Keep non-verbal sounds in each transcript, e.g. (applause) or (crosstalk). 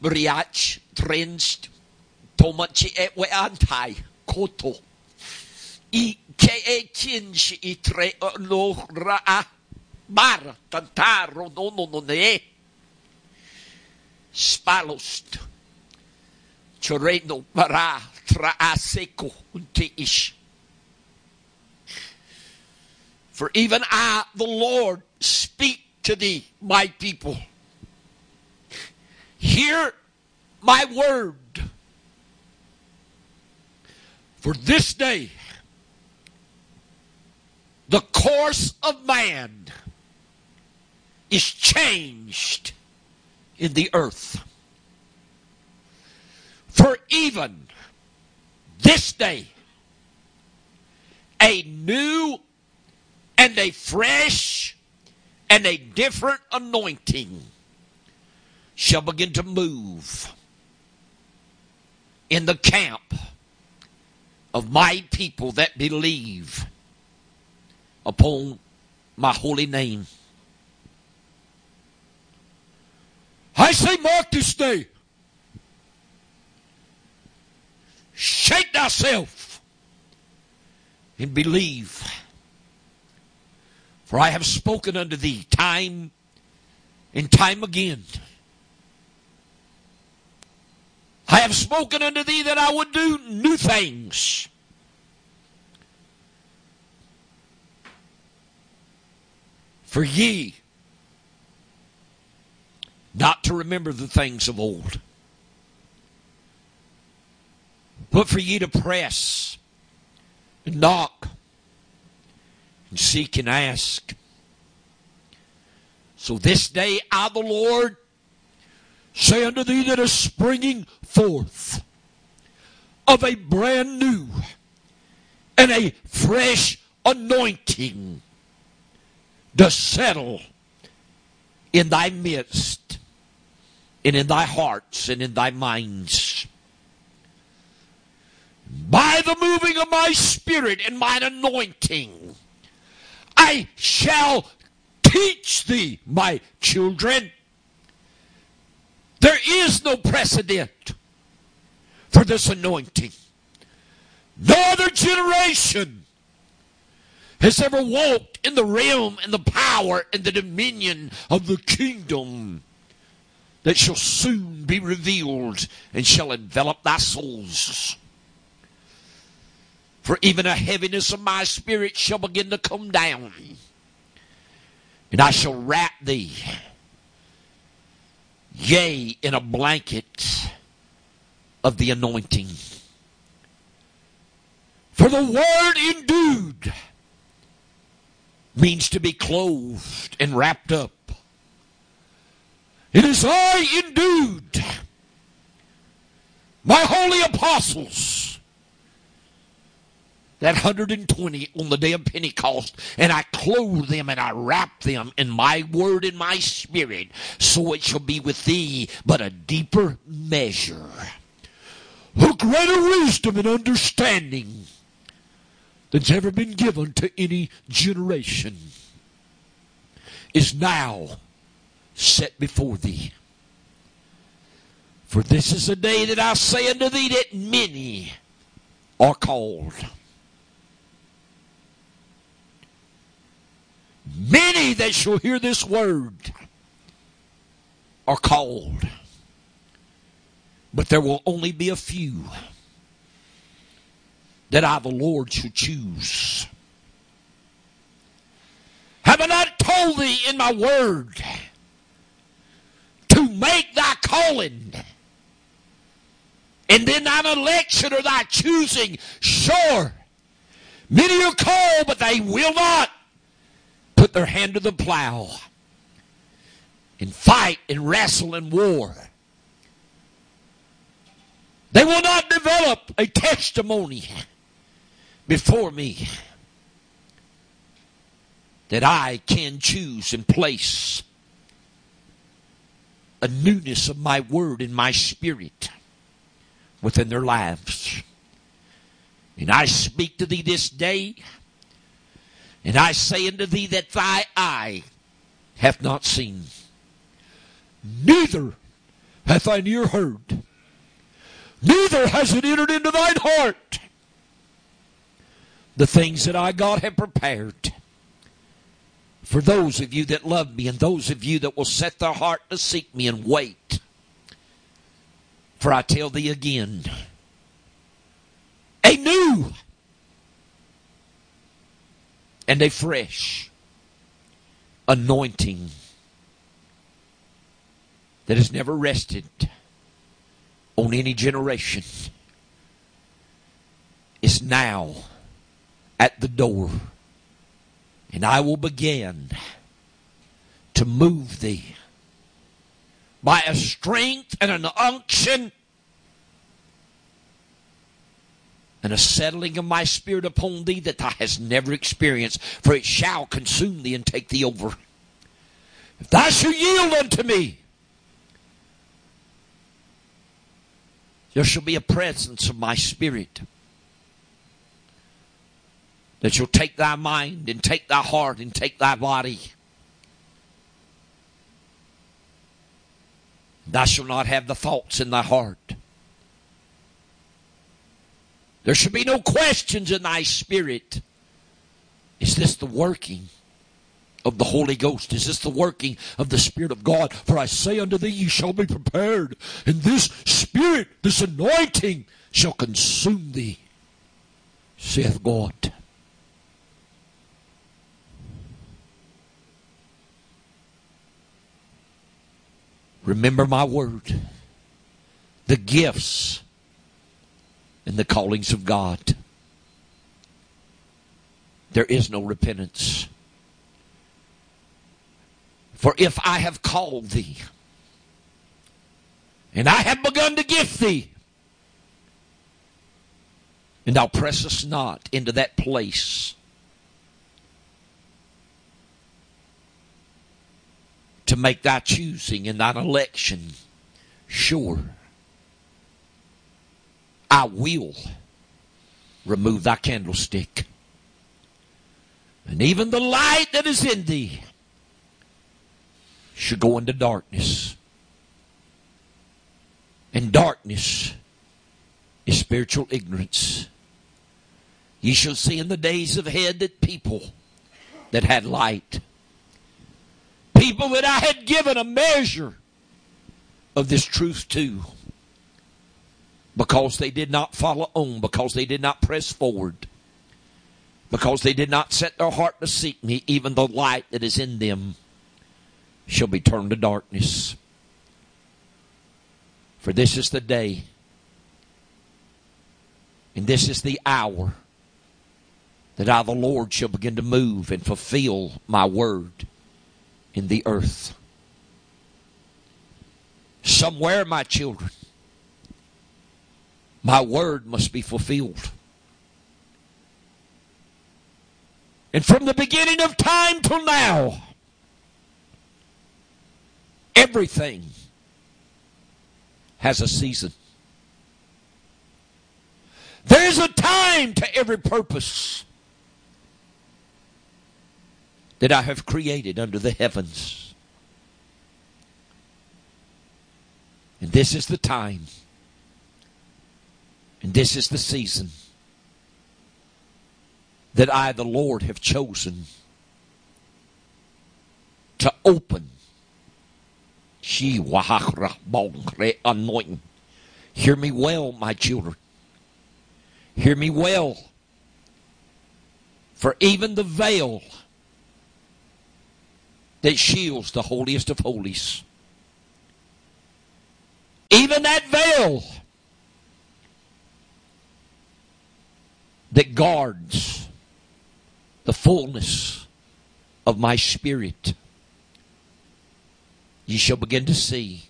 briach trenst tomachi eh, e we antai koto. I ke e kinshi i tre oh, no ra bar tantaro no no no ne. Spalost choreno para tra aseco unte ish. For even I, the Lord, speak to thee, my people. Hear my word. For this day, the course of man is changed in the earth. For even this day, a new and a fresh and a different anointing shall begin to move in the camp of my people that believe upon my holy name. I say, mark this day. Shake thyself and believe. For I have spoken unto thee time and time again. I have spoken unto thee that I would do new things. For ye not to remember the things of old, but for ye to press and knock and seek and ask. So this day I, the Lord, say unto thee that is springing forth of a brand new and a fresh anointing to settle in thy midst and in thy hearts and in thy minds. By the moving of my spirit and mine anointing, I shall teach thee, my children. There is no precedent for this anointing. No other generation has ever walked in the realm and the power and the dominion of the kingdom that shall soon be revealed and shall envelop thy souls. For even a heaviness of my spirit shall begin to come down. And I shall wrap thee, yea, in a blanket of the anointing. For the word endued means to be clothed and wrapped up. It is I endued my holy apostles that 120 on the day of Pentecost, and I clothe them and I wrap them in my word and my spirit, so it shall be with thee but a deeper measure. A greater wisdom and understanding than's ever been given to any generation is now set before thee. For this is the day that I say unto thee that many are called Many that shall hear this word are called, but there will only be a few that I, the Lord, shall choose. Have I not told thee in my word to make thy calling and then thine election or thy choosing sure? Many are called, but they will not put their hand to the plow and fight and wrestle and war. They will not develop a testimony before me that I can choose and place a newness of my word in my spirit within their lives. And I speak to thee this day and I say unto thee that thy eye hath not seen, neither hath thine ear heard, neither has it entered into thine heart the things that I, God, have prepared for those of you that love me and those of you that will set their heart to seek me and wait. For I tell thee again, a new and a fresh anointing that has never rested on any generation is now at the door. And I will begin to move thee by a strength and an unction and a settling of my spirit upon thee that thou hast never experienced, for it shall consume thee and take thee over. If thou shalt yield unto me, there shall be a presence of my spirit that shall take thy mind and take thy heart and take thy body. Thou shalt not have the thoughts in thy heart. There should be no questions in thy spirit. Is this the working of the Holy Ghost? Is this the working of the Spirit of God? For I say unto thee, ye shall be prepared, and this Spirit, this anointing, shall consume thee, saith God. Remember my word. The gifts and the callings of God. There is no repentance. For if I have called thee, and I have begun to gift thee, and thou pressest not into that place to make thy choosing and thine election sure. I will remove thy candlestick. And even the light that is in thee should go into darkness. And darkness is spiritual ignorance. Ye shall see in the days of head that people that had light people that I had given a measure of this truth to because they did not follow on, because they did not press forward, because they did not set their heart to seek me, even the light that is in them shall be turned to darkness. For this is the day, and this is the hour that I, the Lord, shall begin to move and fulfill my word in the earth. Somewhere, my children, my word must be fulfilled. And from the beginning of time till now, everything has a season. There's a time to every purpose that I have created under the heavens. And this is the time. And this is the season that I, the Lord, have chosen to open. She anointing. Hear me well, my children. Hear me well. For even the veil that shields the holiest of holies. Even that veil that guards the fullness of my spirit. You shall begin to see,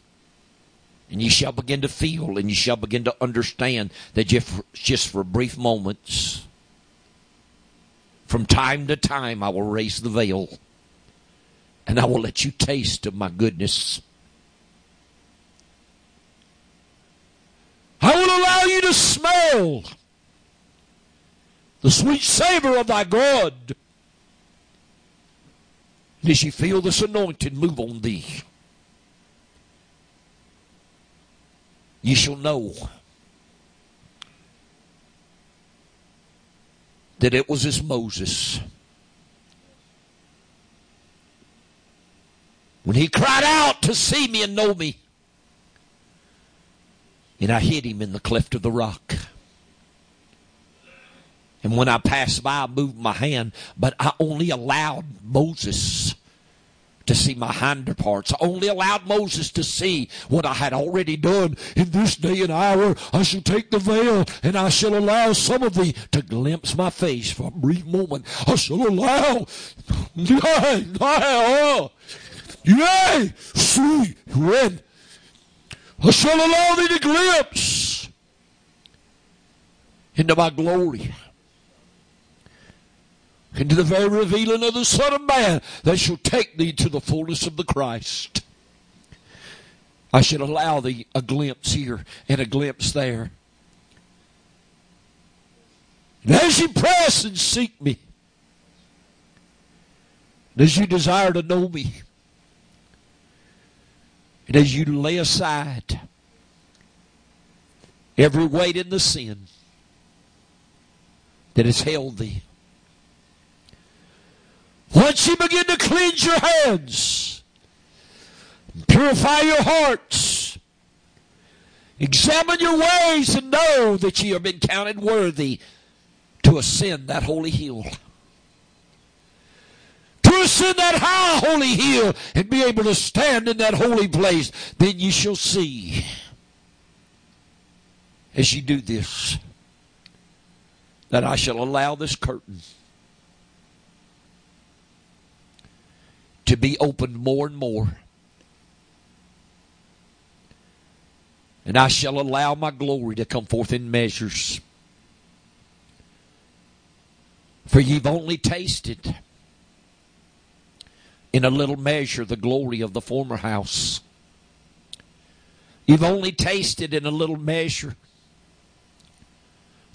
and you shall begin to feel, and you shall begin to understand that just, for brief moments, from time to time, I will raise the veil and I will let you taste of my goodness. I will allow you to smell the sweet savor of thy God. And as you feel this anointing move on thee, you shall know that it was as Moses. When he cried out to see me and know me, and I hid him in the cleft of the rock. And when I passed by, I moved my hand, but I only allowed Moses to see my hinder parts. I only allowed Moses to see what I had already done. In this day and hour, I shall take the veil and I shall allow some of thee to glimpse my face for a brief moment. I shall allow, yea, yea, see, when I shall allow thee to glimpse into my glory into the very revealing of the Son of Man that shall take thee to the fullness of the Christ. I should allow thee a glimpse here and a glimpse there. And as you press and seek me, and as you desire to know me, and as you lay aside every weight in the sin that has held thee, once you begin to cleanse your hands, purify your hearts, examine your ways, and know that ye have been counted worthy to ascend that holy hill. To ascend that high holy hill and be able to stand in that holy place, then you shall see as you do this that I shall allow this curtain to be opened more and more. And I shall allow my glory to come forth in measures. For you've only tasted in a little measure the glory of the former house. You've only tasted in a little measure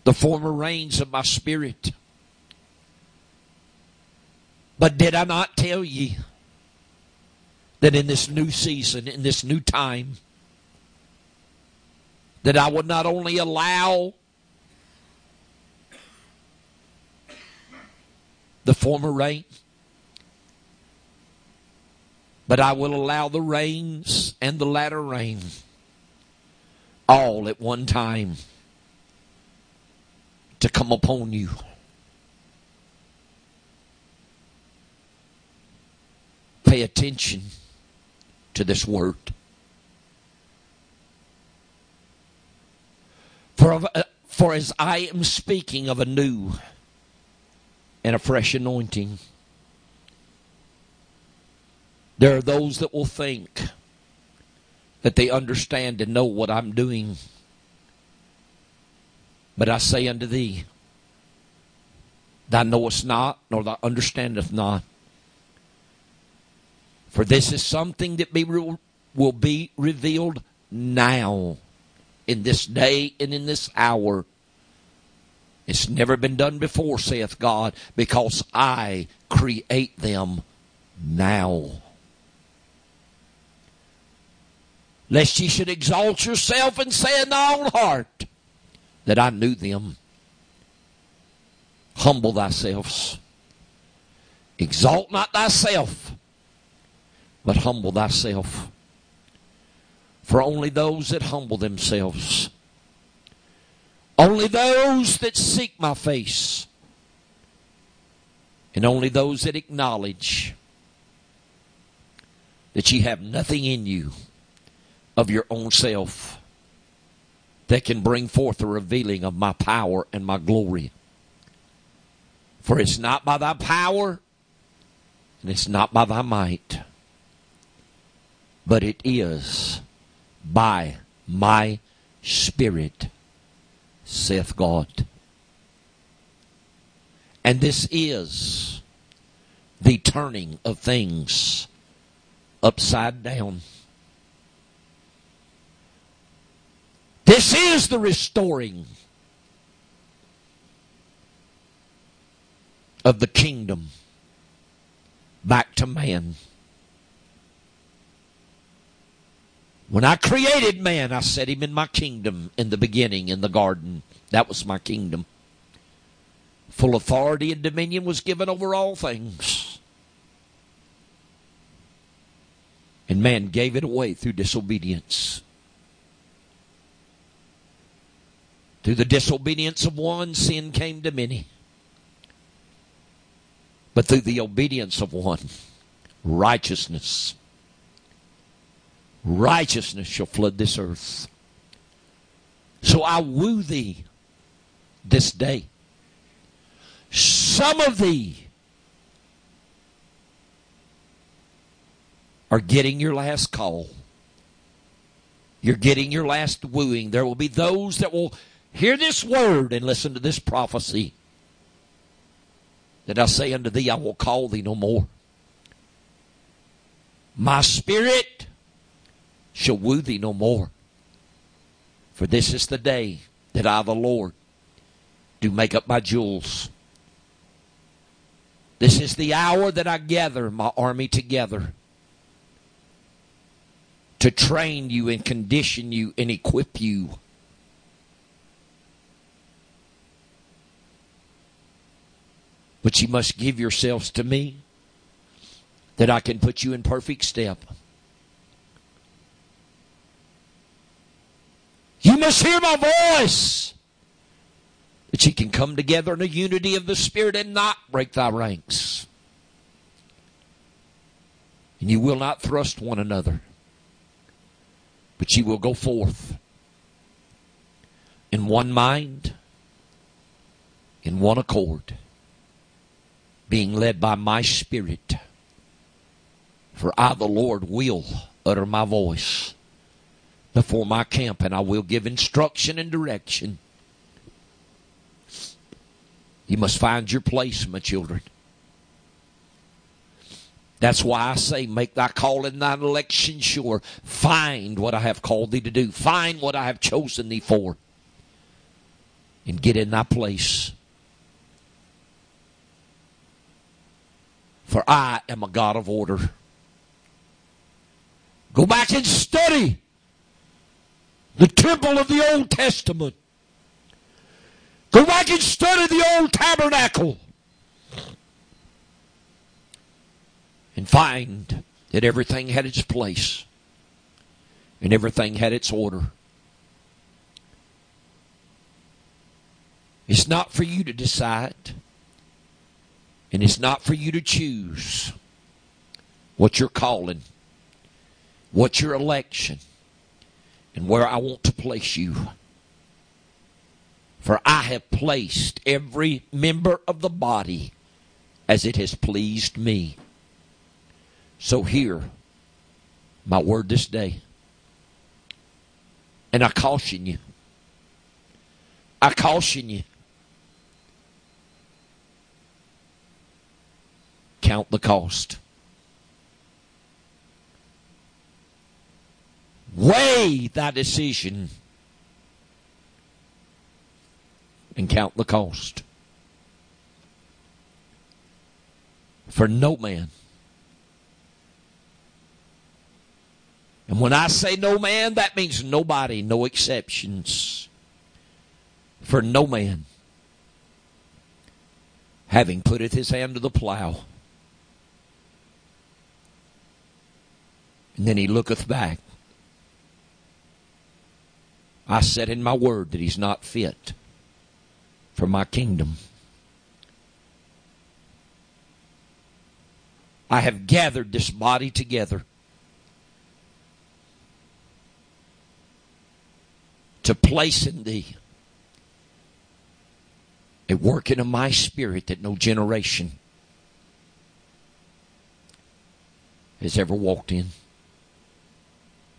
the former rains of my spirit. But did I not tell ye that in this new season, in this new time, that I would not only allow the former rain, but I will allow the rains and the latter rain all at one time to come upon you. Pay attention to this word. For, uh, for as I am speaking of a new and a fresh anointing, there are those that will think that they understand and know what I'm doing. But I say unto thee, thou knowest not, nor thou understandest not for this is something that be will be revealed now, in this day and in this hour. It's never been done before, saith God, because I create them now. Lest ye should exalt yourself and say in thy own heart that I knew them. Humble thyself. Exalt not thyself but humble thyself. For only those that humble themselves, only those that seek my face, and only those that acknowledge that ye have nothing in you of your own self that can bring forth a revealing of my power and my glory. For it's not by thy power and it's not by thy might but it is by my Spirit, saith God. And this is the turning of things upside down. This is the restoring of the kingdom back to man. When I created man, I set him in my kingdom in the beginning in the garden. That was my kingdom. Full authority and dominion was given over all things. And man gave it away through disobedience. Through the disobedience of one, sin came to many. But through the obedience of one, righteousness, righteousness shall flood this earth. So I woo thee this day. Some of thee are getting your last call. You're getting your last wooing. There will be those that will Hear this word and listen to this prophecy. That I say unto thee, I will call thee no more. My spirit shall woo thee no more. For this is the day that I, the Lord, do make up my jewels. This is the hour that I gather my army together to train you and condition you and equip you But you must give yourselves to me that I can put you in perfect step. You must hear my voice that ye can come together in a unity of the Spirit and not break thy ranks. And you will not thrust one another, but you will go forth in one mind, in one accord being led by my spirit. For I, the Lord, will utter my voice before my camp, and I will give instruction and direction. You must find your place, my children. That's why I say, make thy call and thine election sure. Find what I have called thee to do. Find what I have chosen thee for. And get in thy place. For I am a God of order. Go back and study the temple of the Old Testament. Go back and study the old tabernacle. And find that everything had its place and everything had its order. It's not for you to decide. And it's not for you to choose what you're calling, what your election, and where I want to place you. For I have placed every member of the body as it has pleased me. So hear my word this day. And I caution you. I caution you. count the cost. Weigh thy decision and count the cost. For no man. And when I say no man, that means nobody, no exceptions. For no man, having putteth his hand to the plow, And then he looketh back. I said in my word that he's not fit for my kingdom. I have gathered this body together to place in thee a working of my spirit that no generation has ever walked in.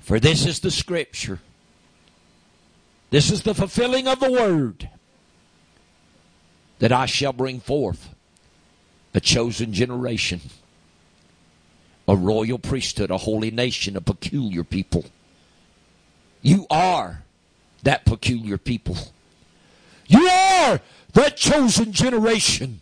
For this is the scripture. This is the fulfilling of the word that I shall bring forth a chosen generation, a royal priesthood, a holy nation, a peculiar people. You are that peculiar people. You are that chosen generation.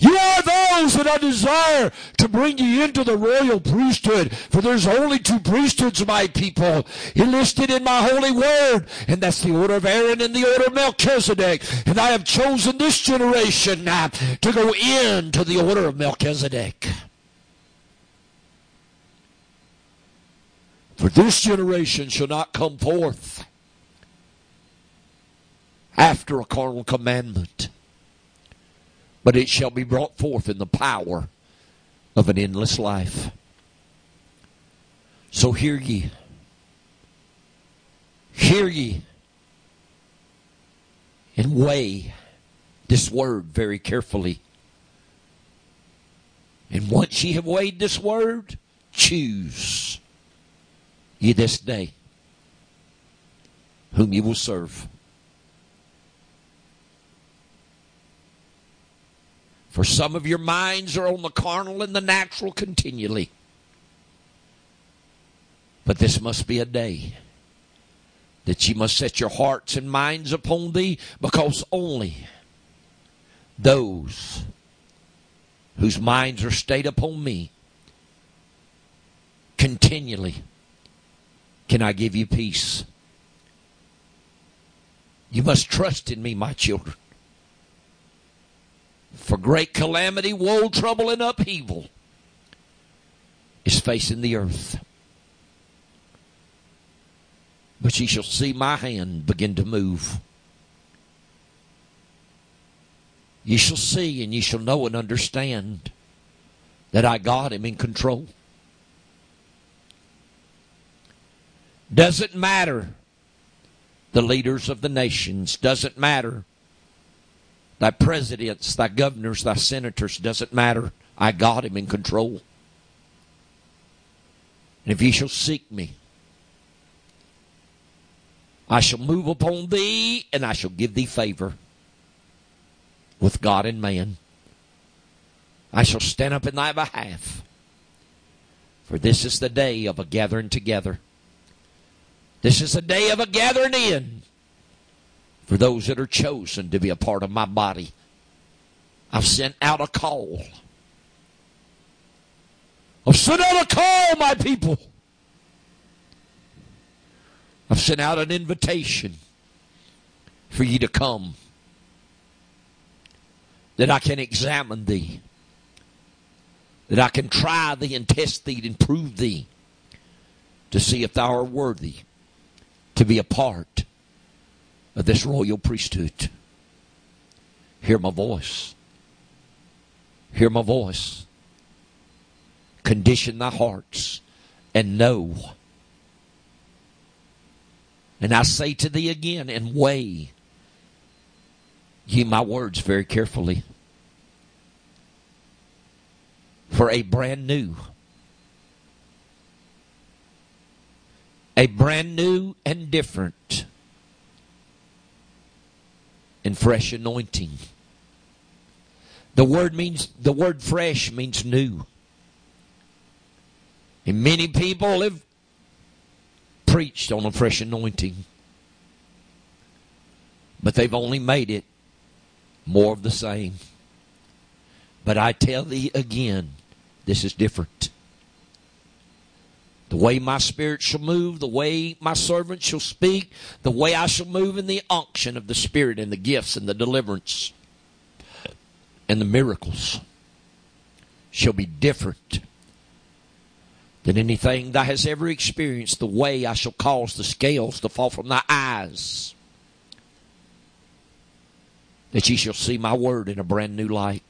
You are those that I desire to bring you into the royal priesthood. For there's only two priesthoods, my people, enlisted in my holy word. And that's the order of Aaron and the order of Melchizedek. And I have chosen this generation now to go into the order of Melchizedek. For this generation shall not come forth after a carnal commandment but it shall be brought forth in the power of an endless life. So hear ye. Hear ye. And weigh this word very carefully. And once ye have weighed this word, choose ye this day whom ye will serve. For some of your minds are on the carnal and the natural continually. But this must be a day that ye must set your hearts and minds upon thee, because only those whose minds are stayed upon me continually can I give you peace. You must trust in me, my children for great calamity, woe, trouble, and upheaval is facing the earth. But ye shall see my hand begin to move. Ye shall see and ye shall know and understand that I God am in control. Doesn't matter the leaders of the nations, doesn't matter thy presidents, thy governors, thy senators, doesn't matter. I got him in control. And if ye shall seek me, I shall move upon thee, and I shall give thee favor with God and man. I shall stand up in thy behalf. For this is the day of a gathering together. This is the day of a gathering in for those that are chosen to be a part of my body. I've sent out a call. I've sent out a call, my people. I've sent out an invitation for you to come that I can examine thee, that I can try thee and test thee and prove thee to see if thou art worthy to be a part of this royal priesthood. Hear my voice. Hear my voice. Condition thy hearts and know. And I say to thee again, and weigh ye my words very carefully. For a brand new, a brand new and different and fresh anointing. The word means the word fresh means new. And many people have preached on a fresh anointing. But they've only made it more of the same. But I tell thee again, this is different. The way my spirit shall move, the way my servant shall speak, the way I shall move in the unction of the Spirit and the gifts and the deliverance and the miracles shall be different than anything thou hast ever experienced. The way I shall cause the scales to fall from thy eyes, that ye shall see my word in a brand new light.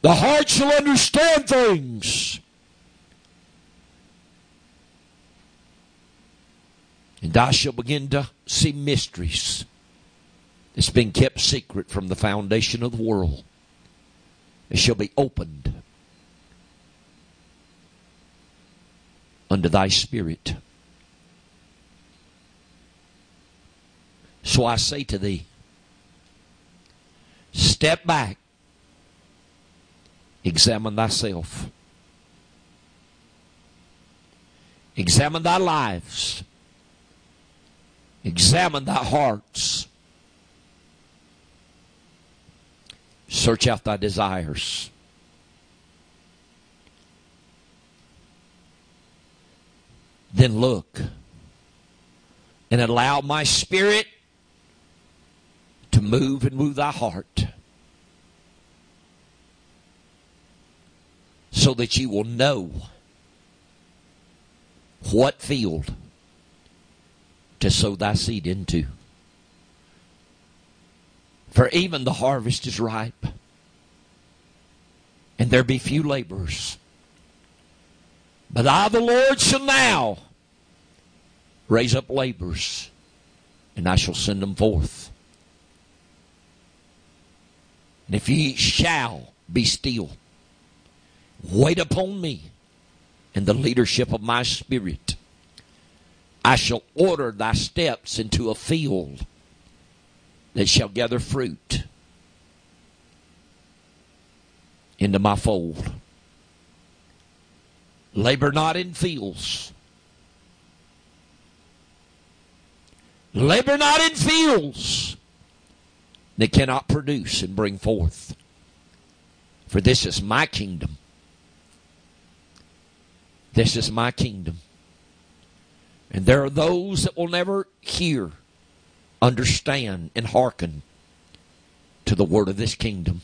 The heart shall understand things And I shall begin to see mysteries that's been kept secret from the foundation of the world. It shall be opened unto thy spirit. So I say to thee, step back, examine thyself, examine thy lives Examine thy hearts. Search out thy desires. Then look and allow my spirit to move and move thy heart so that you will know what field to sow thy seed into. For even the harvest is ripe, and there be few laborers. But I, the Lord, shall now raise up laborers, and I shall send them forth. And if ye shall be still, wait upon me and the leadership of my spirit, I shall order thy steps into a field that shall gather fruit into my fold. Labor not in fields. Labor not in fields that cannot produce and bring forth. For this is my kingdom. This is my kingdom. And there are those that will never hear, understand, and hearken to the word of this kingdom.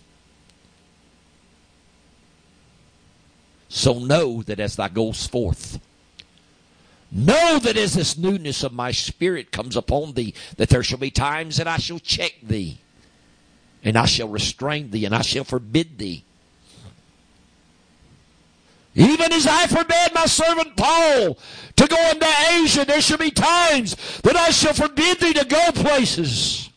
So know that as thou goest forth, know that as this newness of my spirit comes upon thee, that there shall be times that I shall check thee, and I shall restrain thee, and I shall forbid thee. Even as I forbade my servant Paul to go into Asia, there shall be times that I shall forbid thee to go places.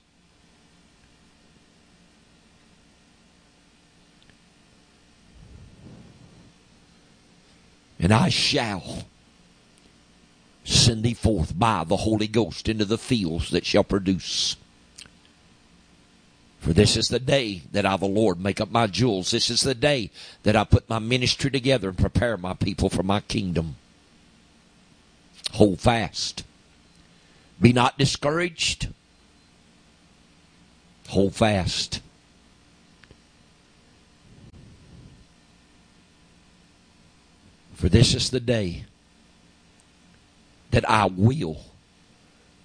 And I shall send thee forth by the Holy Ghost into the fields that shall produce. For this is the day that I, the Lord, make up my jewels. This is the day that I put my ministry together and prepare my people for my kingdom. Hold fast. Be not discouraged. Hold fast. For this is the day that I will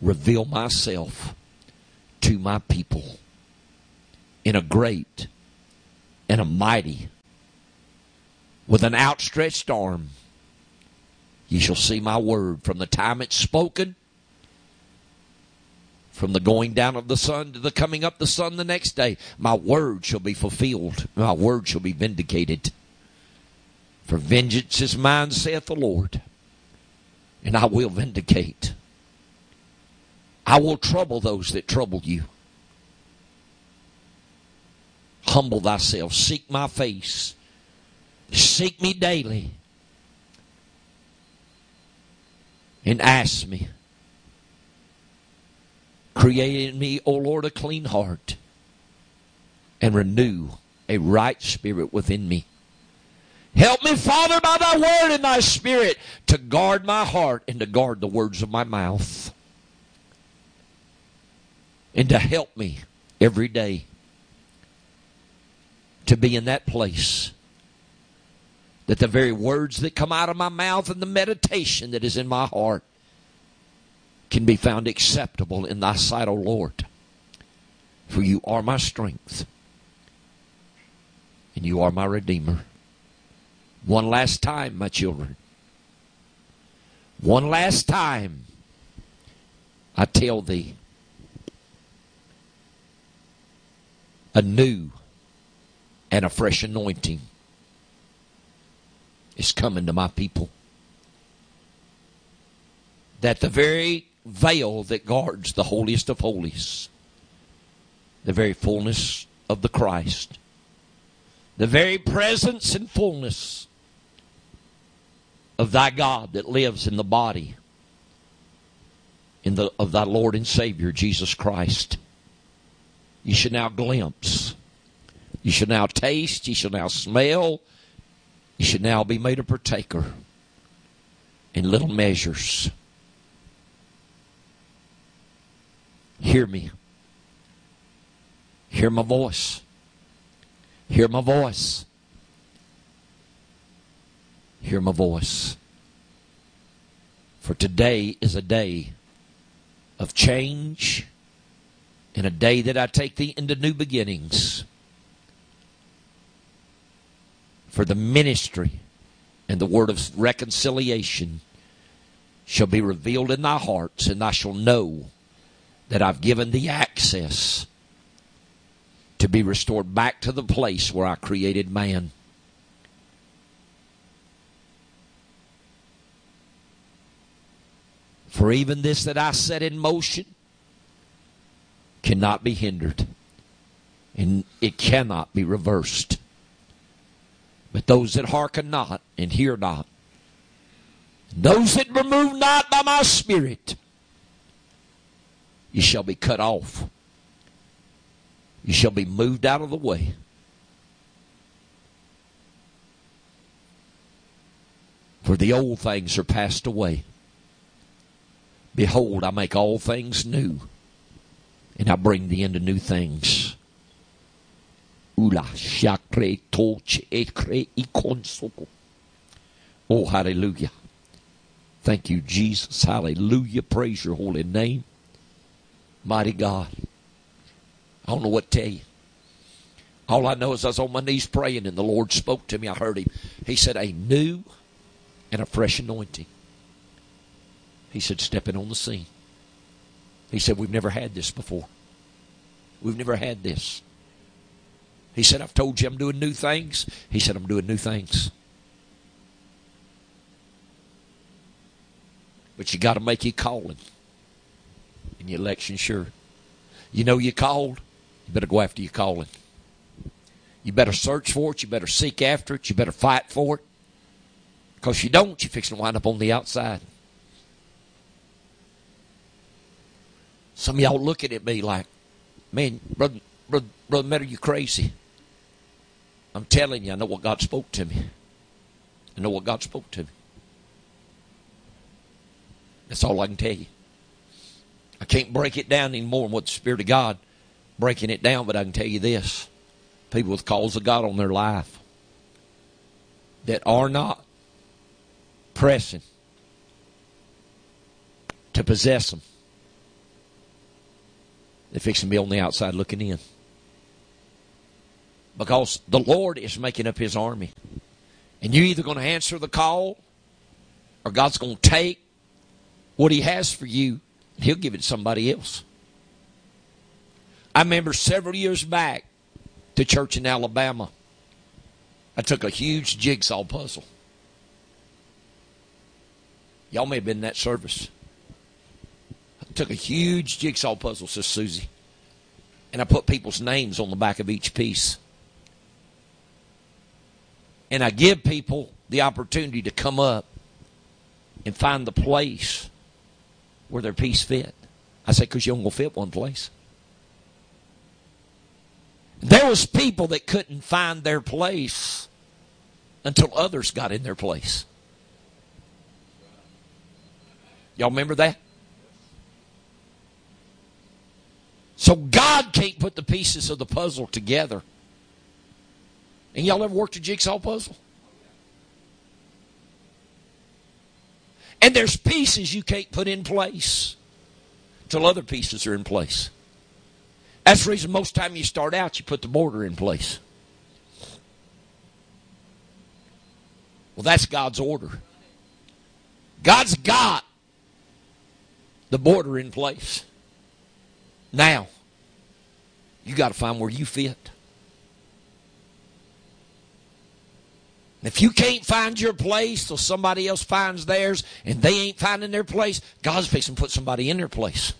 reveal myself to my people in a great and a mighty with an outstretched arm. Ye shall see my word from the time it's spoken, from the going down of the sun to the coming up of the sun the next day. My word shall be fulfilled. My word shall be vindicated. For vengeance is mine, saith the Lord, and I will vindicate. I will trouble those that trouble you. Humble thyself, seek my face, seek me daily, and ask me. Create in me, O Lord, a clean heart, and renew a right spirit within me. Help me, Father, by thy word and thy spirit to guard my heart and to guard the words of my mouth. And to help me every day to be in that place that the very words that come out of my mouth and the meditation that is in my heart can be found acceptable in thy sight, O Lord. For you are my strength and you are my redeemer. One last time, my children. One last time, I tell thee, a new and a fresh anointing is coming to my people. That the very veil that guards the holiest of holies, the very fullness of the Christ, the very presence and fullness of thy God that lives in the body in the, of thy Lord and Savior Jesus Christ. You should now glimpse. You shall now taste. You shall now smell. You shall now be made a partaker in little measures. Hear me. Hear my voice. Hear my voice. Hear my voice. For today is a day of change and a day that I take thee into new beginnings. For the ministry and the word of reconciliation shall be revealed in thy hearts, and thou shalt know that I've given thee access to be restored back to the place where I created man. For even this that I set in motion cannot be hindered, and it cannot be reversed. But those that hearken not and hear not, those that remove not by my spirit, you shall be cut off. You shall be moved out of the way. For the old things are passed away. Behold, I make all things new, and I bring thee into new things. Ula shakre toche ekre ikonsoko. Oh, hallelujah. Thank you, Jesus. Hallelujah. Praise your holy name. Mighty God. I don't know what to tell you. All I know is I was on my knees praying and the Lord spoke to me. I heard him. He said, A new and a fresh anointing. He said, stepping on the scene. He said, We've never had this before. We've never had this. He said, I've told you I'm doing new things. He said, I'm doing new things. But you got to make your calling and your election sure. You know you're called, you better go after your calling. You better search for it. You better seek after it. You better fight for it. Because you don't, you're fixing to wind up on the outside. Some of y'all looking at me like, man, brother, brother, brother you crazy. I'm telling you, I know what God spoke to me. I know what God spoke to me. That's all I can tell you. I can't break it down anymore than what the Spirit of God breaking it down, but I can tell you this. People with calls of God on their life that are not pressing to possess them they're fixing to be on the outside looking in. Because the Lord is making up his army. And you're either going to answer the call or God's going to take what he has for you and he'll give it to somebody else. I remember several years back to church in Alabama. I took a huge jigsaw puzzle. Y'all may have been in that service I took a huge jigsaw puzzle, says Susie, and I put people's names on the back of each piece. And I give people the opportunity to come up and find the place where their piece fit. I say, because you only fit one place. There was people that couldn't find their place until others got in their place. Y'all remember that? So God can't put the pieces of the puzzle together. And y'all ever worked a jigsaw puzzle? And there's pieces you can't put in place till other pieces are in place. That's the reason most time you start out, you put the border in place. Well, that's God's order. God's got the border in place. Now, you got to find where you fit. If you can't find your place till somebody else finds theirs and they ain't finding their place, God's fixing to put somebody in their place.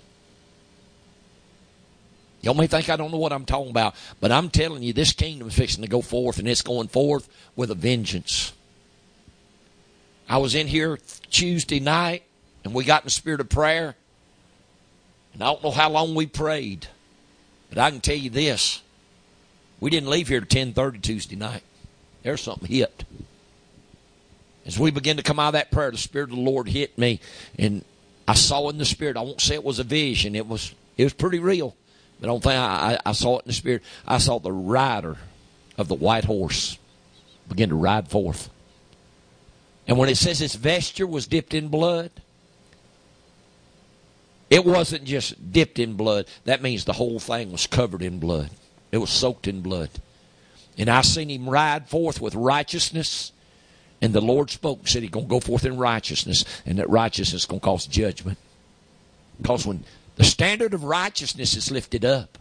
Y'all may think I don't know what I'm talking about, but I'm telling you, this kingdom is fixing to go forth, and it's going forth with a vengeance. I was in here Tuesday night, and we got in the spirit of prayer, and I don't know how long we prayed, but I can tell you this. We didn't leave here at 10:30 Tuesday night. There's something hit. As we begin to come out of that prayer, the Spirit of the Lord hit me, and I saw in the Spirit. I won't say it was a vision. It was it was pretty real, but I don't think I, I, I saw it in the Spirit. I saw the rider of the white horse begin to ride forth. And when it says his vesture was dipped in blood, it wasn't just dipped in blood. That means the whole thing was covered in blood. It was soaked in blood. And I seen him ride forth with righteousness. And the Lord spoke and said he's going to go forth in righteousness. And that righteousness is going to cause judgment. Because when the standard of righteousness is lifted up,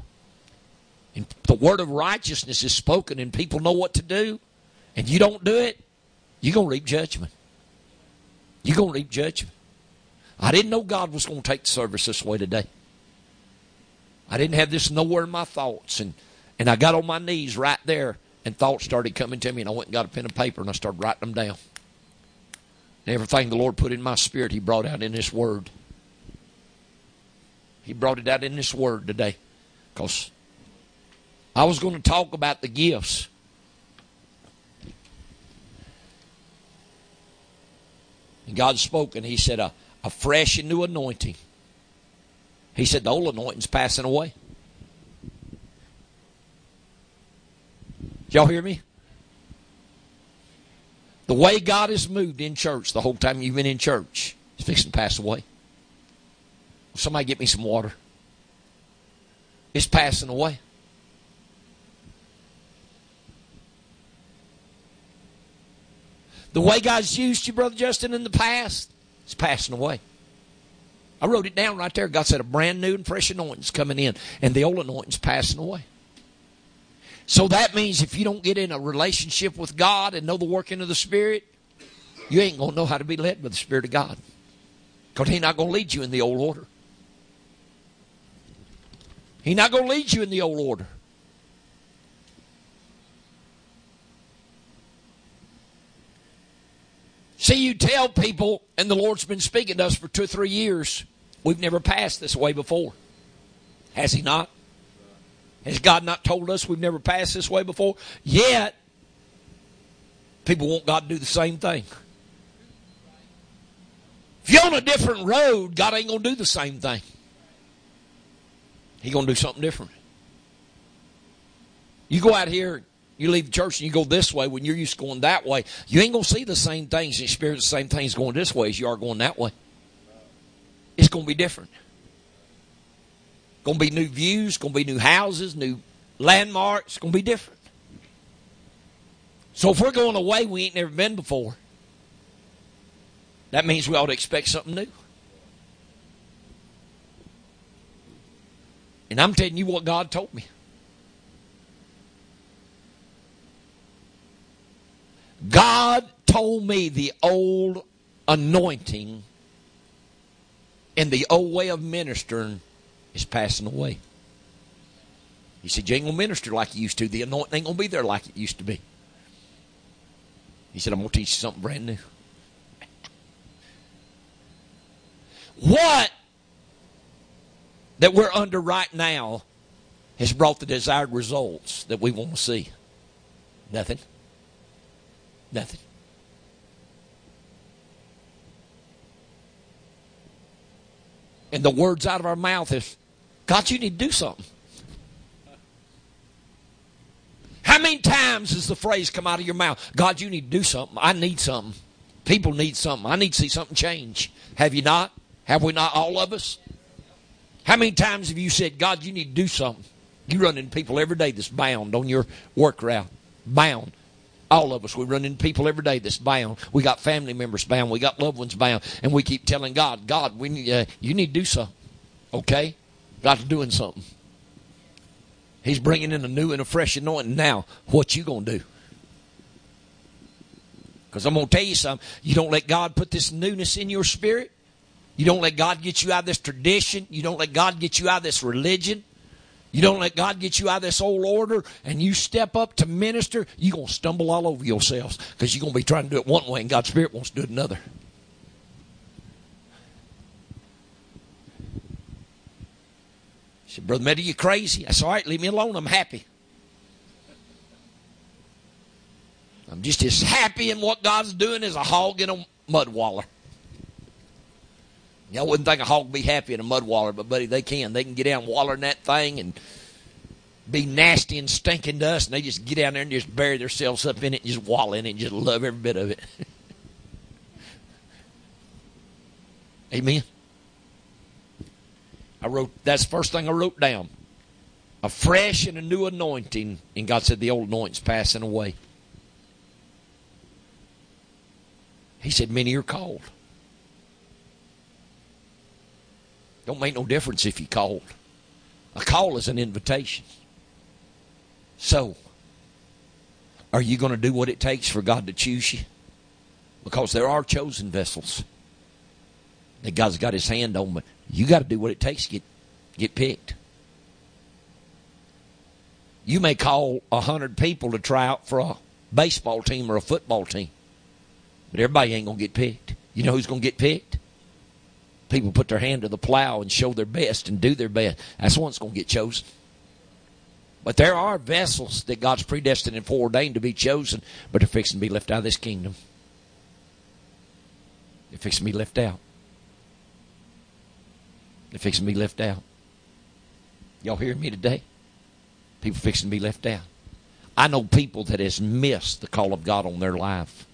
and the word of righteousness is spoken, and people know what to do, and you don't do it, you're going to reap judgment. You're going to reap judgment. I didn't know God was going to take the service this way today. I didn't have this nowhere in my thoughts. And, and I got on my knees right there, and thoughts started coming to me, and I went and got a pen and paper, and I started writing them down. And everything the Lord put in my spirit, He brought out in this Word. He brought it out in this Word today. Because I was going to talk about the gifts. And God spoke, and He said, a, a fresh and new anointing. He said, the old anointing's passing away. Y'all hear me? The way God has moved in church the whole time you've been in church is fixing to pass away. Somebody get me some water. It's passing away. The way God's used you, Brother Justin, in the past, it's passing away. I wrote it down right there. God said a brand new and fresh anointing's coming in, and the old anointing's passing away. So that means if you don't get in a relationship with God and know the working of the Spirit, you ain't going to know how to be led by the Spirit of God. Because He's not going to lead you in the old order. He's not going to lead you in the old order. See, you tell people, and the Lord's been speaking to us for two or three years, we've never passed this way before. Has He not? Has God not told us we've never passed this way before? Yet, people want God to do the same thing. If you're on a different road, God ain't going to do the same thing. He's going to do something different. You go out here you leave the church and you go this way when you're used to going that way. You ain't going to see the same things and experience the same things going this way as you are going that way. It's going to be different. Going to be new views, going to be new houses, new landmarks. going to be different. So if we're going away we ain't never been before, that means we ought to expect something new. And I'm telling you what God told me. God told me the old anointing and the old way of ministering is passing away. He said, You ain't going to minister like you used to. The anointing ain't going to be there like it used to be. He said, I'm going to teach you something brand new. What that we're under right now has brought the desired results that we want to see? Nothing. Nothing. And the words out of our mouth is, God, you need to do something. How many times has the phrase come out of your mouth? God, you need to do something. I need something. People need something. I need to see something change. Have you not? Have we not, all of us? How many times have you said, God, you need to do something? You run into people every day that's bound on your work route. Bound. All of us, we run into people every day that's bound. We got family members bound. We got loved ones bound. And we keep telling God, God, we need, uh, you need to do something. Okay? God's doing something. He's bringing in a new and a fresh anointing. Now, what you going to do? Because I'm going to tell you something. You don't let God put this newness in your spirit. You don't let God get you out of this tradition. You don't let God get you out of this religion. You don't let God get you out of this old order and you step up to minister, you're going to stumble all over yourselves because you're going to be trying to do it one way and God's Spirit wants to do it another. Said, Brother Meddy, you crazy? That's all right, leave me alone. I'm happy. I'm just as happy in what God's doing as a hog in a mud waller. Y'all I wouldn't think a hog would be happy in a mud waller, but buddy, they can. They can get down waller in that thing and be nasty and stinking dust, and they just get down there and just bury themselves up in it and just wallow in it and just love every bit of it. (laughs) Amen. I wrote that's the first thing I wrote down. A fresh and a new anointing, and God said the old anointing's passing away. He said, Many are called. Don't make no difference if you called. A call is an invitation. So, are you going to do what it takes for God to choose you? Because there are chosen vessels that God's got his hand on, but you got to do what it takes to get, get picked. You may call a hundred people to try out for a baseball team or a football team, but everybody ain't to get picked. You know who's to get picked? People put their hand to the plow and show their best and do their best. That's the one that's going to get chosen. But there are vessels that God's predestined and foreordained to be chosen, but they're fixing to be left out of this kingdom. They're fixing to be left out. They're fixing to be left out. Y'all hear me today? People fixing to be left out. I know people that has missed the call of God on their life.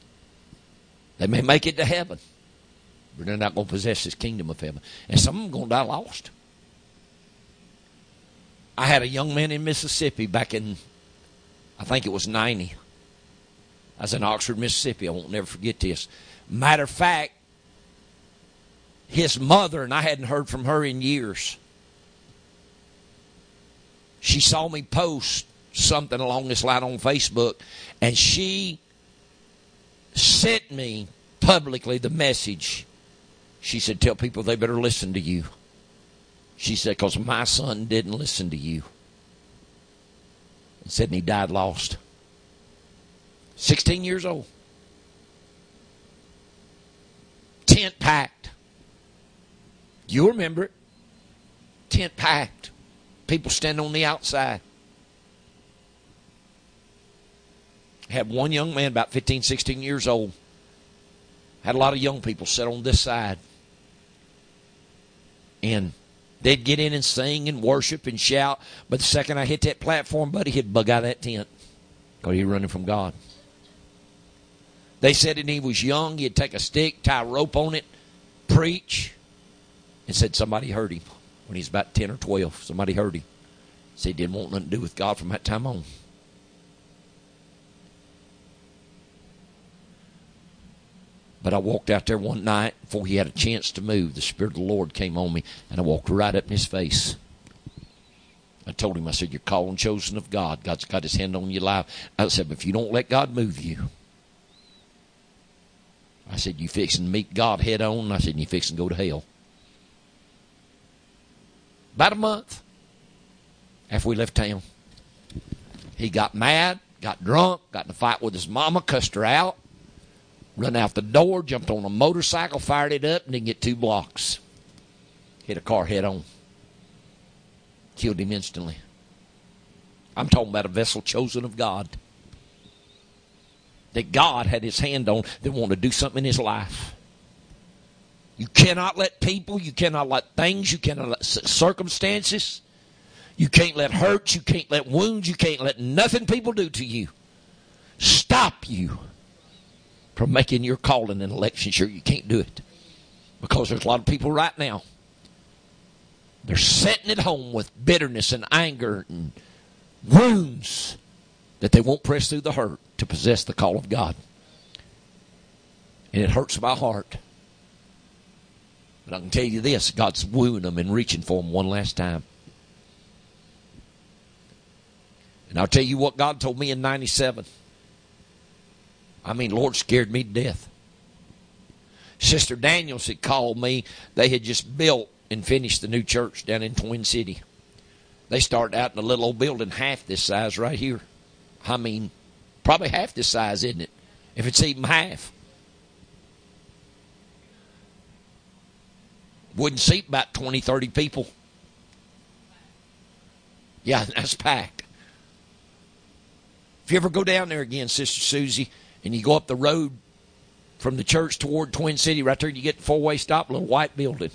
They may make it to heaven, but they're not going to possess this kingdom of heaven. And some of them going to die lost. I had a young man in Mississippi back in, I think it was 90. I was in Oxford, Mississippi. I won't never forget this. Matter of fact, his mother, and I hadn't heard from her in years, she saw me post something along this line on Facebook, and she sent me publicly the message. She said, Tell people they better listen to you. She said, Because my son didn't listen to you. And said, and he died lost. 16 years old. Tent packed. You remember it. Tent packed. People standing on the outside. Had one young man, about 15, 16 years old. Had a lot of young people sit on this side. And They'd get in and sing and worship and shout, but the second I hit that platform, buddy, he'd bug out of that tent because he was running from God. They said that he was young, he'd take a stick, tie a rope on it, preach, and said somebody heard him when he was about 10 or 12. Somebody heard him. Said he didn't want nothing to do with God from that time on. But I walked out there one night before he had a chance to move. The Spirit of the Lord came on me, and I walked right up in his face. I told him, I said, You're called and chosen of God. God's got his hand on your life. I said, If you don't let God move you, I said, You fixing to meet God head on? I said, You fixing to go to hell. About a month after we left town, he got mad, got drunk, got in a fight with his mama, cussed her out run out the door, jumped on a motorcycle, fired it up, and didn't get two blocks. Hit a car head on. Killed him instantly. I'm talking about a vessel chosen of God. That God had his hand on that wanted to do something in his life. You cannot let people, you cannot let things, you cannot let circumstances, you can't let hurts, you can't let wounds, you can't let nothing people do to you stop you from making your calling and election sure you can't do it. Because there's a lot of people right now. They're sitting at home with bitterness and anger and wounds that they won't press through the hurt to possess the call of God. And it hurts my heart. But I can tell you this God's wooing them and reaching for them one last time. And I'll tell you what God told me in 97. I mean, Lord scared me to death. Sister Daniels had called me. They had just built and finished the new church down in Twin City. They started out in a little old building half this size right here. I mean, probably half this size, isn't it? If it's even half. Wouldn't seat about 20, 30 people. Yeah, (laughs) that's packed. If you ever go down there again, Sister Susie, and you go up the road from the church toward Twin City, right there, you get the four way stop, little white building.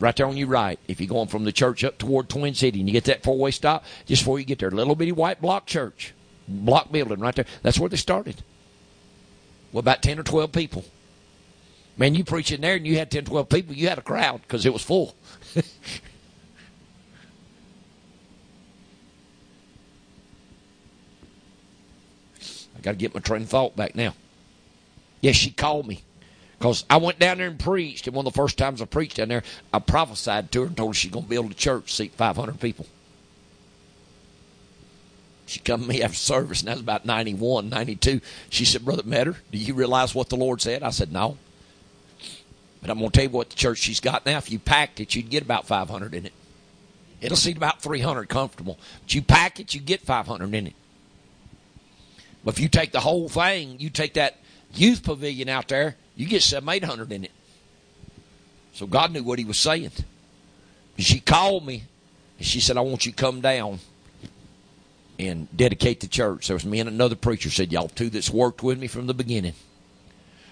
right there on your right. If you're going from the church up toward Twin City and you get that four way stop, just before you get there, little bitty white block church, block building right there. That's where they started. Well, about 10 or 12 people. Man, you preach in there and you had 10, 12 people, you had a crowd because it was full. (laughs) I got to get my train of thought back now. Yes, she called me. Because I went down there and preached, and one of the first times I preached down there, I prophesied to her and told her she's going to build a church, seat 500 people. She come to me after service, and that was about 91, 92. She said, Brother Metter, do you realize what the Lord said? I said, no. But I'm going to tell you what the church she's got now. If you packed it, you'd get about 500 in it. It'll seat about 300 comfortable. But you pack it, you get 500 in it. But if you take the whole thing, you take that youth pavilion out there, you get eight hundred in it. So God knew what He was saying. She called me and she said, "I want you to come down and dedicate the church." There was me and another preacher. Said y'all two that's worked with me from the beginning.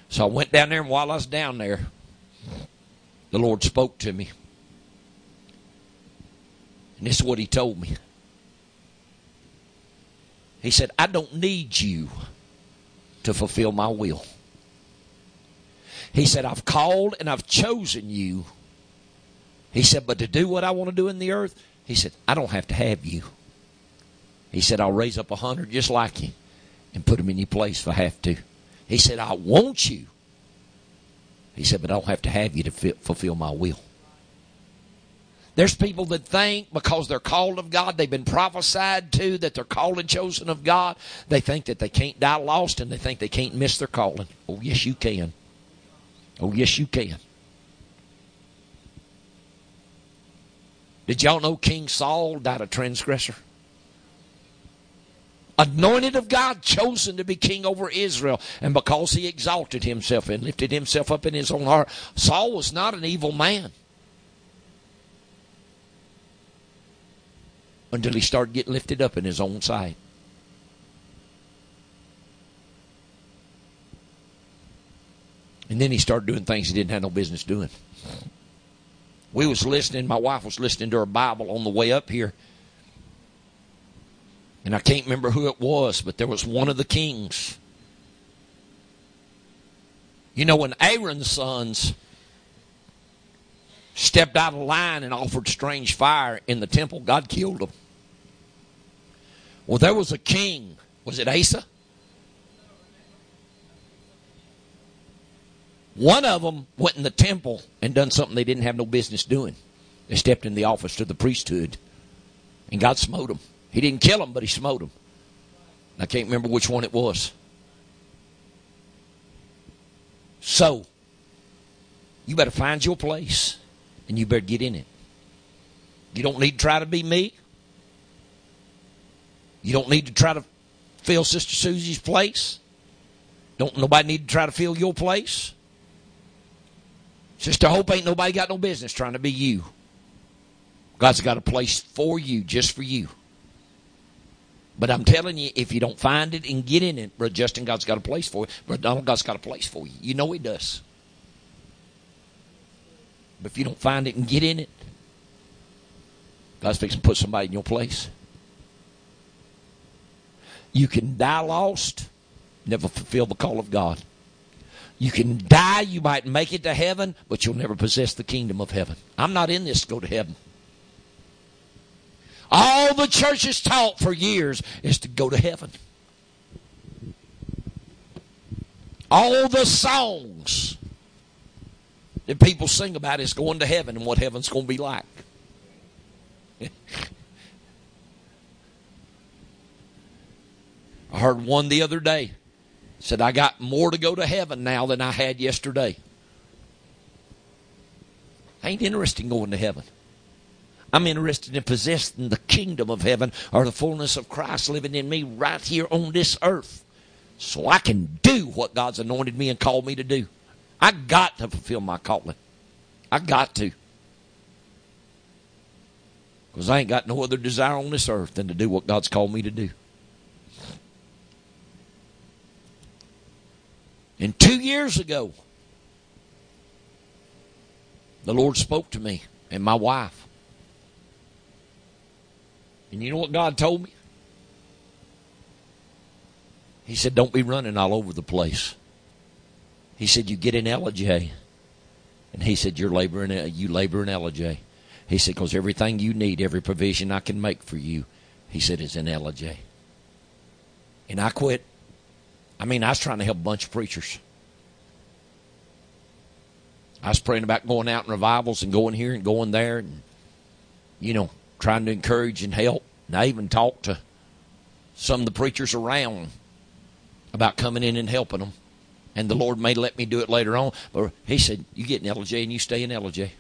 So I went down there, and while I was down there, the Lord spoke to me, and this is what He told me. He said, "I don't need you." to fulfill my will. He said, I've called and I've chosen you. He said, but to do what I want to do in the earth, he said, I don't have to have you. He said, I'll raise up a hundred just like you and put them in your place if I have to. He said, I want you. He said, but I don't have to have you to fulfill my will. There's people that think because they're called of God, they've been prophesied to that they're called and chosen of God, they think that they can't die lost and they think they can't miss their calling. Oh, yes, you can. Oh, yes, you can. Did y'all know King Saul died a transgressor? Anointed of God, chosen to be king over Israel. And because he exalted himself and lifted himself up in his own heart, Saul was not an evil man. until he started getting lifted up in his own sight. And then he started doing things he didn't have no business doing. We was listening, my wife was listening to her Bible on the way up here. And I can't remember who it was, but there was one of the kings. You know, when Aaron's sons stepped out of line and offered strange fire in the temple, God killed them. Well, there was a king. Was it Asa? One of them went in the temple and done something they didn't have no business doing. They stepped in the office to the priesthood, and God smote them. He didn't kill them, but He smote them. I can't remember which one it was. So, you better find your place, and you better get in it. You don't need to try to be me. You don't need to try to fill Sister Susie's place. Don't nobody need to try to fill your place. Sister Hope ain't nobody got no business trying to be you. God's got a place for you, just for you. But I'm telling you, if you don't find it and get in it, Brother Justin, God's got a place for you. Brother Donald, God's got a place for you. You know He does. But if you don't find it and get in it, God's fixing to put somebody in your place. You can die lost, never fulfill the call of God. You can die, you might make it to heaven, but you'll never possess the kingdom of heaven. I'm not in this to go to heaven. All the church has taught for years is to go to heaven. All the songs that people sing about is going to heaven and what heaven's going to be like. I heard one the other day. Said, I got more to go to heaven now than I had yesterday. Ain't interested in going to heaven. I'm interested in possessing the kingdom of heaven or the fullness of Christ living in me right here on this earth so I can do what God's anointed me and called me to do. I got to fulfill my calling. I got to. Because I ain't got no other desire on this earth than to do what God's called me to do. And two years ago, the Lord spoke to me. and my wife. And you know what God told me? He said, Don't be running all over the place. He said, You get in Ellijay. And he said, You're laboring, you labor in Ellijay. He said, Because everything you need, every provision I can make for you, he said, is in Ellijay. And I quit. I mean, I was trying to help a bunch of preachers. I was praying about going out in revivals and going here and going there and, you know, trying to encourage and help. And I even talked to some of the preachers around about coming in and helping them. And the Lord may let me do it later on. But He said, You get in Ellijay and you stay in Ellijay.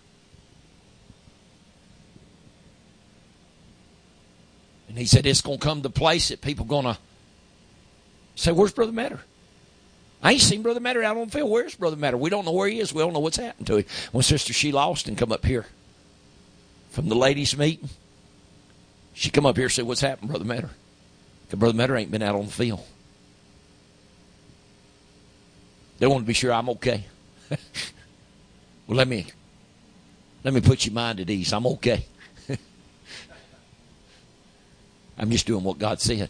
And He said, It's going to come to place that people going to say, Where's Brother Matter? I ain't seen Brother Matter out on the field. Where's Brother Matter? We don't know where he is. We don't know what's happened to him. When Sister Sheila Austin come up here from the ladies' meeting, she come up here and said, What's happened, Brother Matter? Because Brother Matter ain't been out on the field. They want to be sure I'm okay. (laughs) well, let me let me put your mind at ease. I'm okay. (laughs) I'm just doing what God said.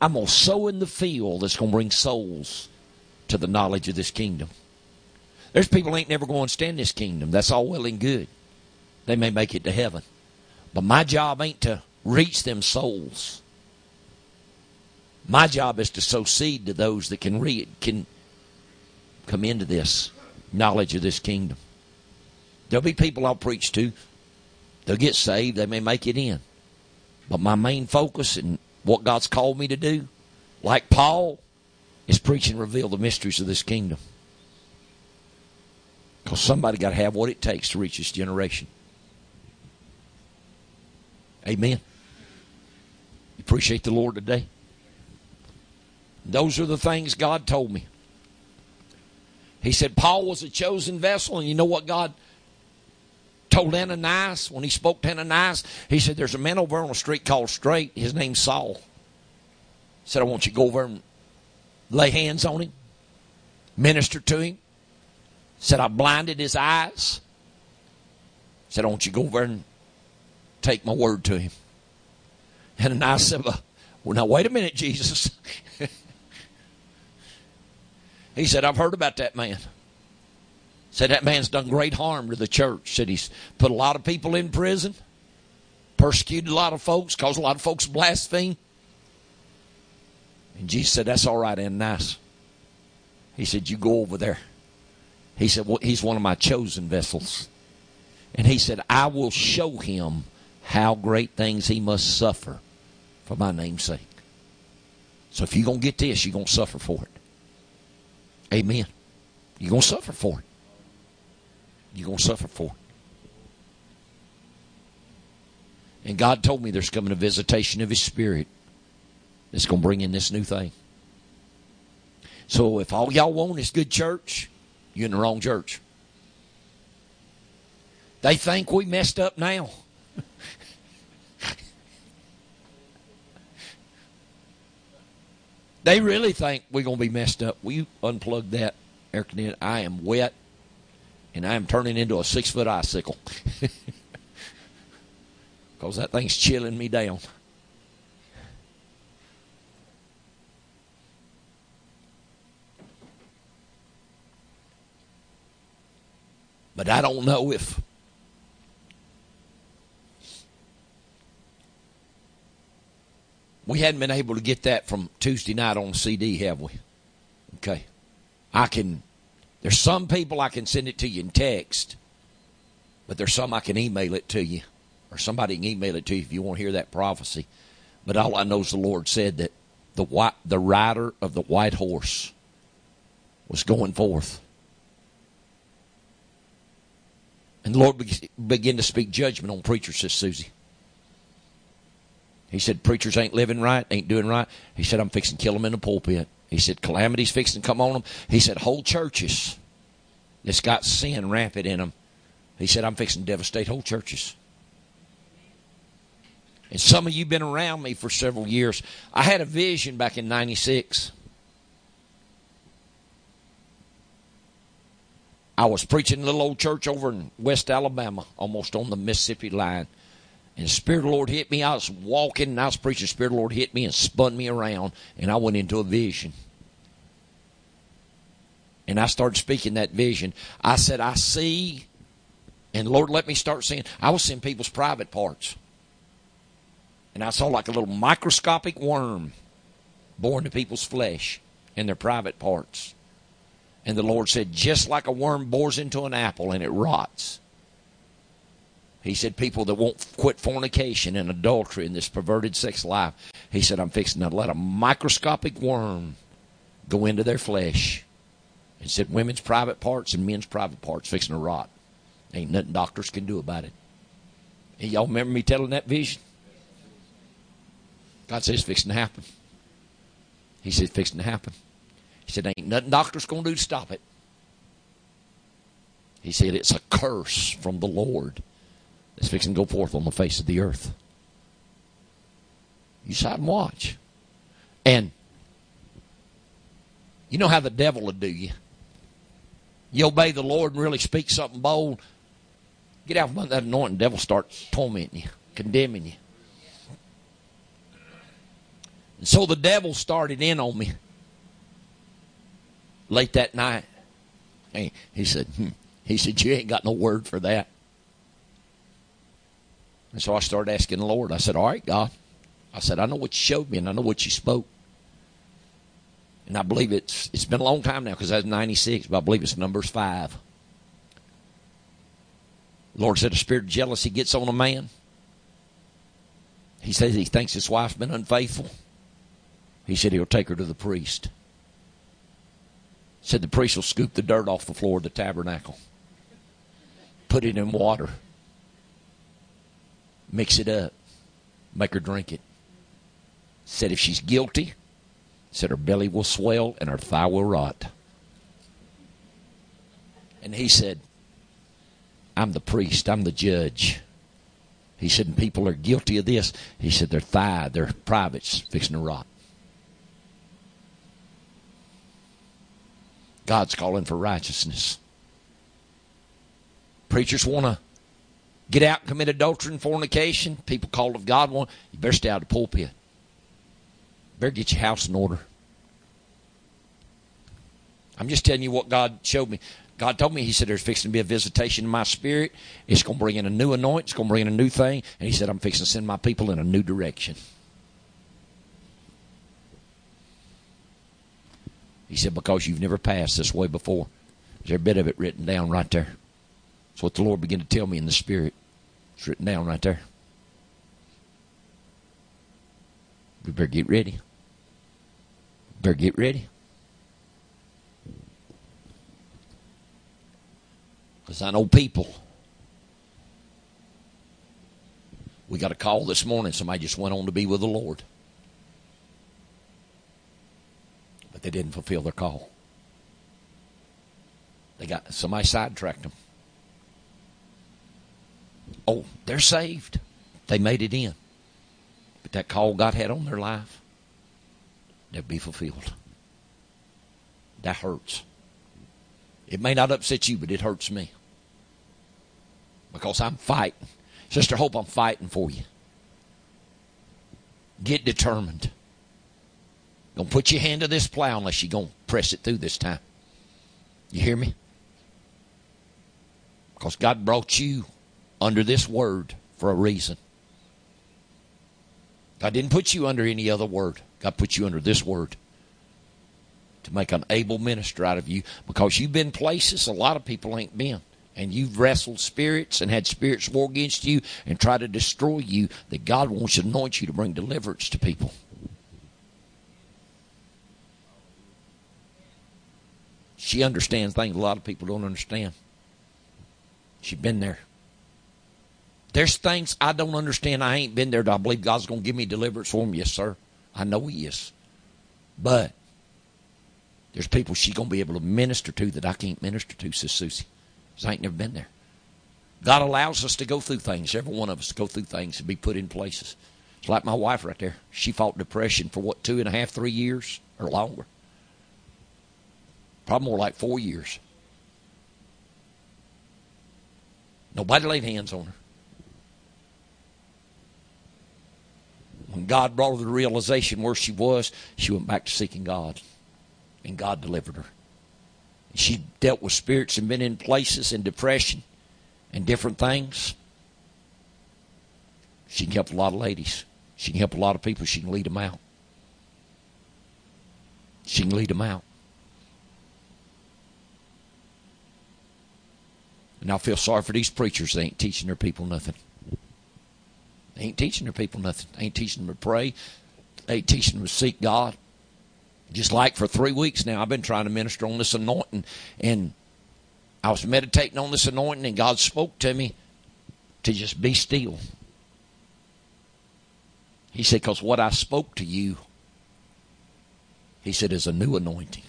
I'm going to sow in the field that's going to bring souls to the knowledge of this kingdom. There's people ain't never going to stand this kingdom. That's all well and good. They may make it to heaven. But my job ain't to reach them souls. My job is to sow seed to those that can read, can come into this knowledge of this kingdom. There'll be people I'll preach to. They'll get saved. They may make it in. But my main focus and what God's called me to do, like Paul, is preach and reveal the mysteries of this kingdom. Because somebody got to have what it takes to reach this generation. Amen. Appreciate the Lord today? Those are the things God told me. He said Paul was a chosen vessel, and you know what God told Ananias when he spoke to Ananias? He said, There's a man over on the street called Straight. His name's Saul. He said, I want you to go over and lay hands on him, minister to him. He said, I blinded his eyes. He said, I want you to go over and take my word to him. And Ananias said, Well, now wait a minute, Jesus. (laughs) he said, I've heard about that man. Said that man's done great harm to the church. Said he's put a lot of people in prison, persecuted a lot of folks, caused a lot of folks to blaspheme. And Jesus said, That's all right and nice. He said, You go over there. He said, well, He's one of my chosen vessels. And he said, I will show him how great things he must suffer for my name's sake. So if you're going to get this, you're going to suffer for it. Amen. You're going to suffer for it. You're going to suffer for it. And God told me there's coming a visitation of His Spirit that's going to bring in this new thing. So if all y'all want is good church, you're in the wrong church. They think we messed up now. They really think we're going to be messed up. We unplug that air conditioner? I am wet and I am turning into a six foot icicle (laughs) because that thing's chilling me down. But I don't know if we hadn't been able to get that from Tuesday night on CD, have we? Okay. I can there's some people I can send it to you in text, but there's some I can email it to you, or somebody can email it to you if you want to hear that prophecy. But all I know is the Lord said that the white, the rider of the white horse was going forth. And the Lord began to speak judgment on preachers, says Susie. He said, Preachers ain't living right, ain't doing right. He said, I'm fixing to kill them in the pulpit. He said, calamity's fixing to come on them. He said, whole churches that's got sin rampant in them. He said, I'm fixing to devastate whole churches. And some of you been around me for several years. I had a vision back in 96. I was preaching a little old church over in West Alabama, almost on the Mississippi line. And the Spirit of the Lord hit me. I was walking and I was preaching. Spirit of the Lord hit me and spun me around. And I went into a vision. And I started speaking that vision. I said, I see. And Lord, let me start seeing. I was seeing people's private parts. And I saw like a little microscopic worm born to people's flesh in their private parts. And the Lord said, just like a worm bores into an apple and it rots. He said, people that won't quit fornication and adultery and this perverted sex life. He said, I'm fixing to let a microscopic worm go into their flesh. He said, women's private parts and men's private parts fixing to rot. Ain't nothing doctors can do about it. And y'all remember me telling that vision? God says fixing to happen. He said, fixing to happen. He said, Ain't nothing doctor's going to do to stop it. He said, It's a curse from the Lord that's fixing to go forth on the face of the earth. You side and watch. And you know how the devil will do you. You obey the Lord and really speak something bold. Get out from under that anointing, devil starts tormenting you, condemning you. And so the devil started in on me late that night. He said, hmm. he said, you ain't got no word for that. And so I started asking the Lord. I said, all right, God. I said, I know what you showed me and I know what you spoke. And I believe it's it's been a long time now because I was 96, but I believe it's Numbers 5. The Lord said a spirit of jealousy gets on a man. He says he thinks his wife's been unfaithful. He said he'll take her to the priest said the priest will scoop the dirt off the floor of the tabernacle, put it in water, mix it up, make her drink it. Said if she's guilty, said her belly will swell and her thigh will rot. And he said, I'm the priest, I'm the judge. He said, people are guilty of this. He said, their thigh, their privates fixing to rot. God's calling for righteousness. Preachers want to get out and commit adultery and fornication. People called of God want you better stay out of the pulpit. Better get your house in order. I'm just telling you what God showed me. God told me, He said, there's fixing to be a visitation in my spirit. It's going to bring in a new anointing. It's going to bring in a new thing. And He said, I'm fixing to send my people in a new direction. He said, Because you've never passed this way before. There's a bit of it written down right there. That's what the Lord began to tell me in the Spirit. It's written down right there. We better get ready. Better get ready. Because I know people. We got a call this morning. Somebody just went on to be with the Lord. but they didn't fulfill their call. They got somebody sidetracked them. Oh, they're saved. They made it in. But that call God had on their life, they'll be fulfilled. That hurts. It may not upset you, but it hurts me. Because I'm fighting. Sister Hope, I'm fighting for you. Get determined. Don't put your hand to this plow unless you're going to press it through this time. You hear me? Because God brought you under this word for a reason. God didn't put you under any other word. God put you under this word to make an able minister out of you because you've been places a lot of people ain't been. And you've wrestled spirits and had spirits war against you and try to destroy you that God wants to anoint you to bring deliverance to people. She understands things a lot of people don't understand. She's been there. There's things I don't understand. I ain't been there. I believe God's going to give me deliverance for them? Yes, sir. I know He is. But there's people she's going to be able to minister to that I can't minister to, says Susie. Because I ain't never been there. God allows us to go through things, every one of us to go through things and be put in places. It's like my wife right there. She fought depression for what, two and a half, three years or longer. Probably more like four years. Nobody laid hands on her. When God brought her the realization where she was, she went back to seeking God. And God delivered her. She dealt with spirits and been in places and depression and different things. She can help a lot of ladies. She can help a lot of people. She can lead them out. She can lead them out. And I feel sorry for these preachers. They ain't teaching their people nothing. Ain't teaching their people nothing. Ain't teaching them to pray. Ain't teaching them to seek God. Just like for three weeks now, I've been trying to minister on this anointing, and I was meditating on this anointing, and God spoke to me to just be still. He said, Because what I spoke to you, he said, is a new anointing.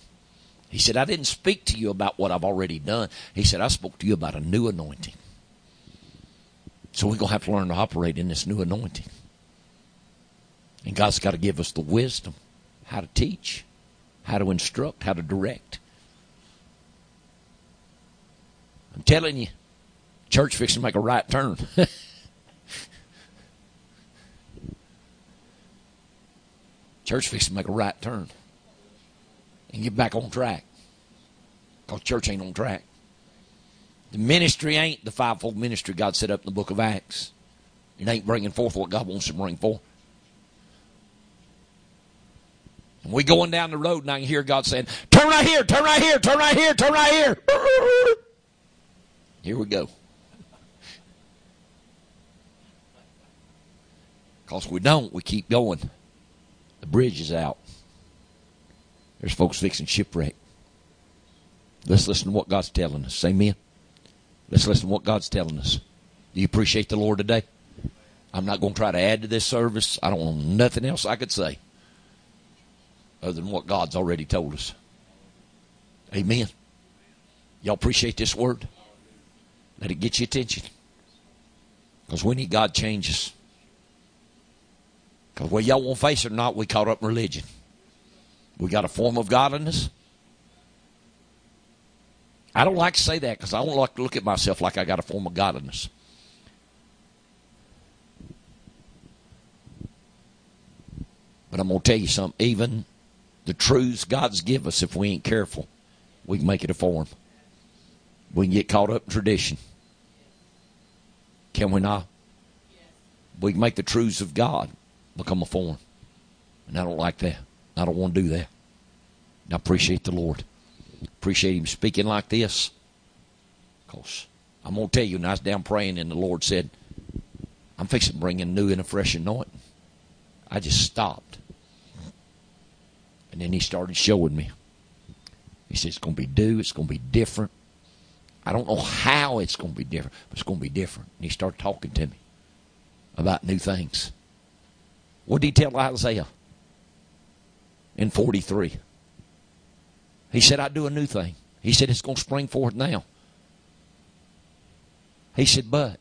He said, I didn't speak to you about what I've already done. He said, I spoke to you about a new anointing. So we're going to have to learn to operate in this new anointing. And God's got to give us the wisdom how to teach, how to instruct, how to direct. I'm telling you, church fixing to make a right turn. (laughs) church fixing to make a right turn and get back on track. Because church ain't on track. The ministry ain't the fivefold ministry God set up in the book of Acts. It ain't bringing forth what God wants to bring forth. And we going down the road and I can hear God saying, Turn right here, turn right here, turn right here, turn right here. Here we go. Because we don't, we keep going. The bridge is out. There's folks fixing shipwreck. Let's listen to what God's telling us. Amen. Let's listen to what God's telling us. Do you appreciate the Lord today? I'm not going to try to add to this service. I don't want nothing else I could say other than what God's already told us. Amen. Y'all appreciate this word? Let it get your attention. Because we need God changes. Because whether y'all won't face it or not, we caught up in religion. We got a form of godliness. I don't like to say that because I don't like to look at myself like I got a form of godliness. But I'm going to tell you something. Even the truths God's give us, if we ain't careful, we can make it a form. We can get caught up in tradition. Can we not? We can make the truths of God become a form. And I don't like that. I don't want to do that. I appreciate the Lord. Appreciate him speaking like this. Because I'm going to tell you, when I was down praying, and the Lord said, I'm fixing to bring in new and a fresh anointing. I just stopped. And then he started showing me. He said, It's going to be new, it's going to be different. I don't know how it's going to be different, but it's going to be different. And he started talking to me about new things. What did he tell Isaiah in 43? He said, I do a new thing. He said, it's going to spring forth now. He said, but